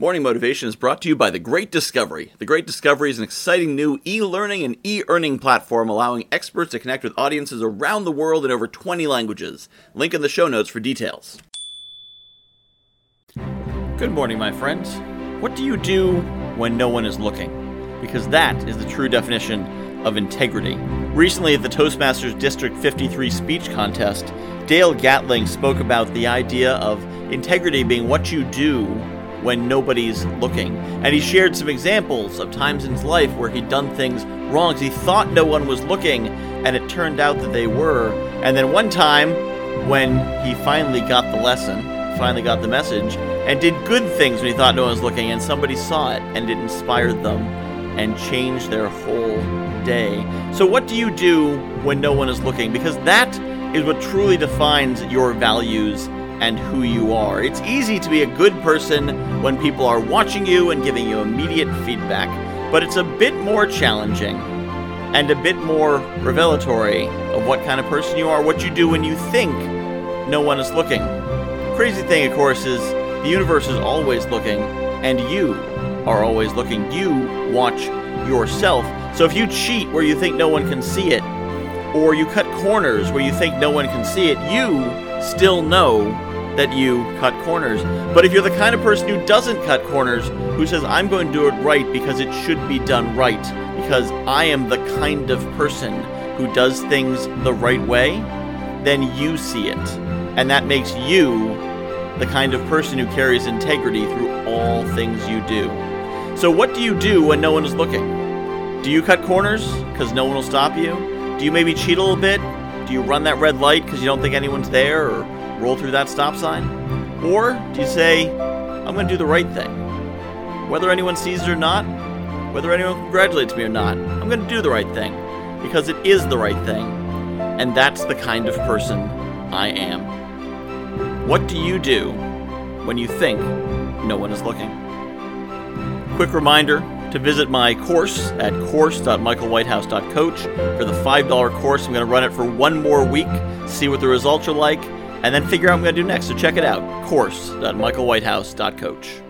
Morning Motivation is brought to you by The Great Discovery. The Great Discovery is an exciting new e learning and e earning platform allowing experts to connect with audiences around the world in over 20 languages. Link in the show notes for details. Good morning, my friends. What do you do when no one is looking? Because that is the true definition of integrity. Recently, at the Toastmasters District 53 speech contest, Dale Gatling spoke about the idea of integrity being what you do when nobody's looking. And he shared some examples of times in his life where he'd done things wrong he thought no one was looking, and it turned out that they were. And then one time, when he finally got the lesson, finally got the message, and did good things when he thought no one was looking, and somebody saw it, and it inspired them and changed their whole day. So, what do you do when no one is looking? Because that is what truly defines your values and who you are. It's easy to be a good person when people are watching you and giving you immediate feedback, but it's a bit more challenging and a bit more revelatory of what kind of person you are, what you do when you think no one is looking. Crazy thing, of course, is the universe is always looking, and you are always looking. You watch yourself. So if you cheat where you think no one can see it, or you cut corners where you think no one can see it, you still know that you cut corners. But if you're the kind of person who doesn't cut corners, who says, I'm going to do it right because it should be done right, because I am the kind of person who does things the right way, then you see it. And that makes you the kind of person who carries integrity through all things you do. So, what do you do when no one is looking? Do you cut corners because no one will stop you? Do you maybe cheat a little bit? Do you run that red light because you don't think anyone's there? Or roll through that stop sign? Or do you say, I'm going to do the right thing? Whether anyone sees it or not, whether anyone congratulates me or not, I'm going to do the right thing because it is the right thing. And that's the kind of person I am. What do you do when you think no one is looking? Quick reminder to visit my course at course.michaelwhitehouse.coach for the $5 course. I'm going to run it for one more week, see what the results are like, and then figure out what I'm going to do next. So check it out course.michaelwhitehouse.coach.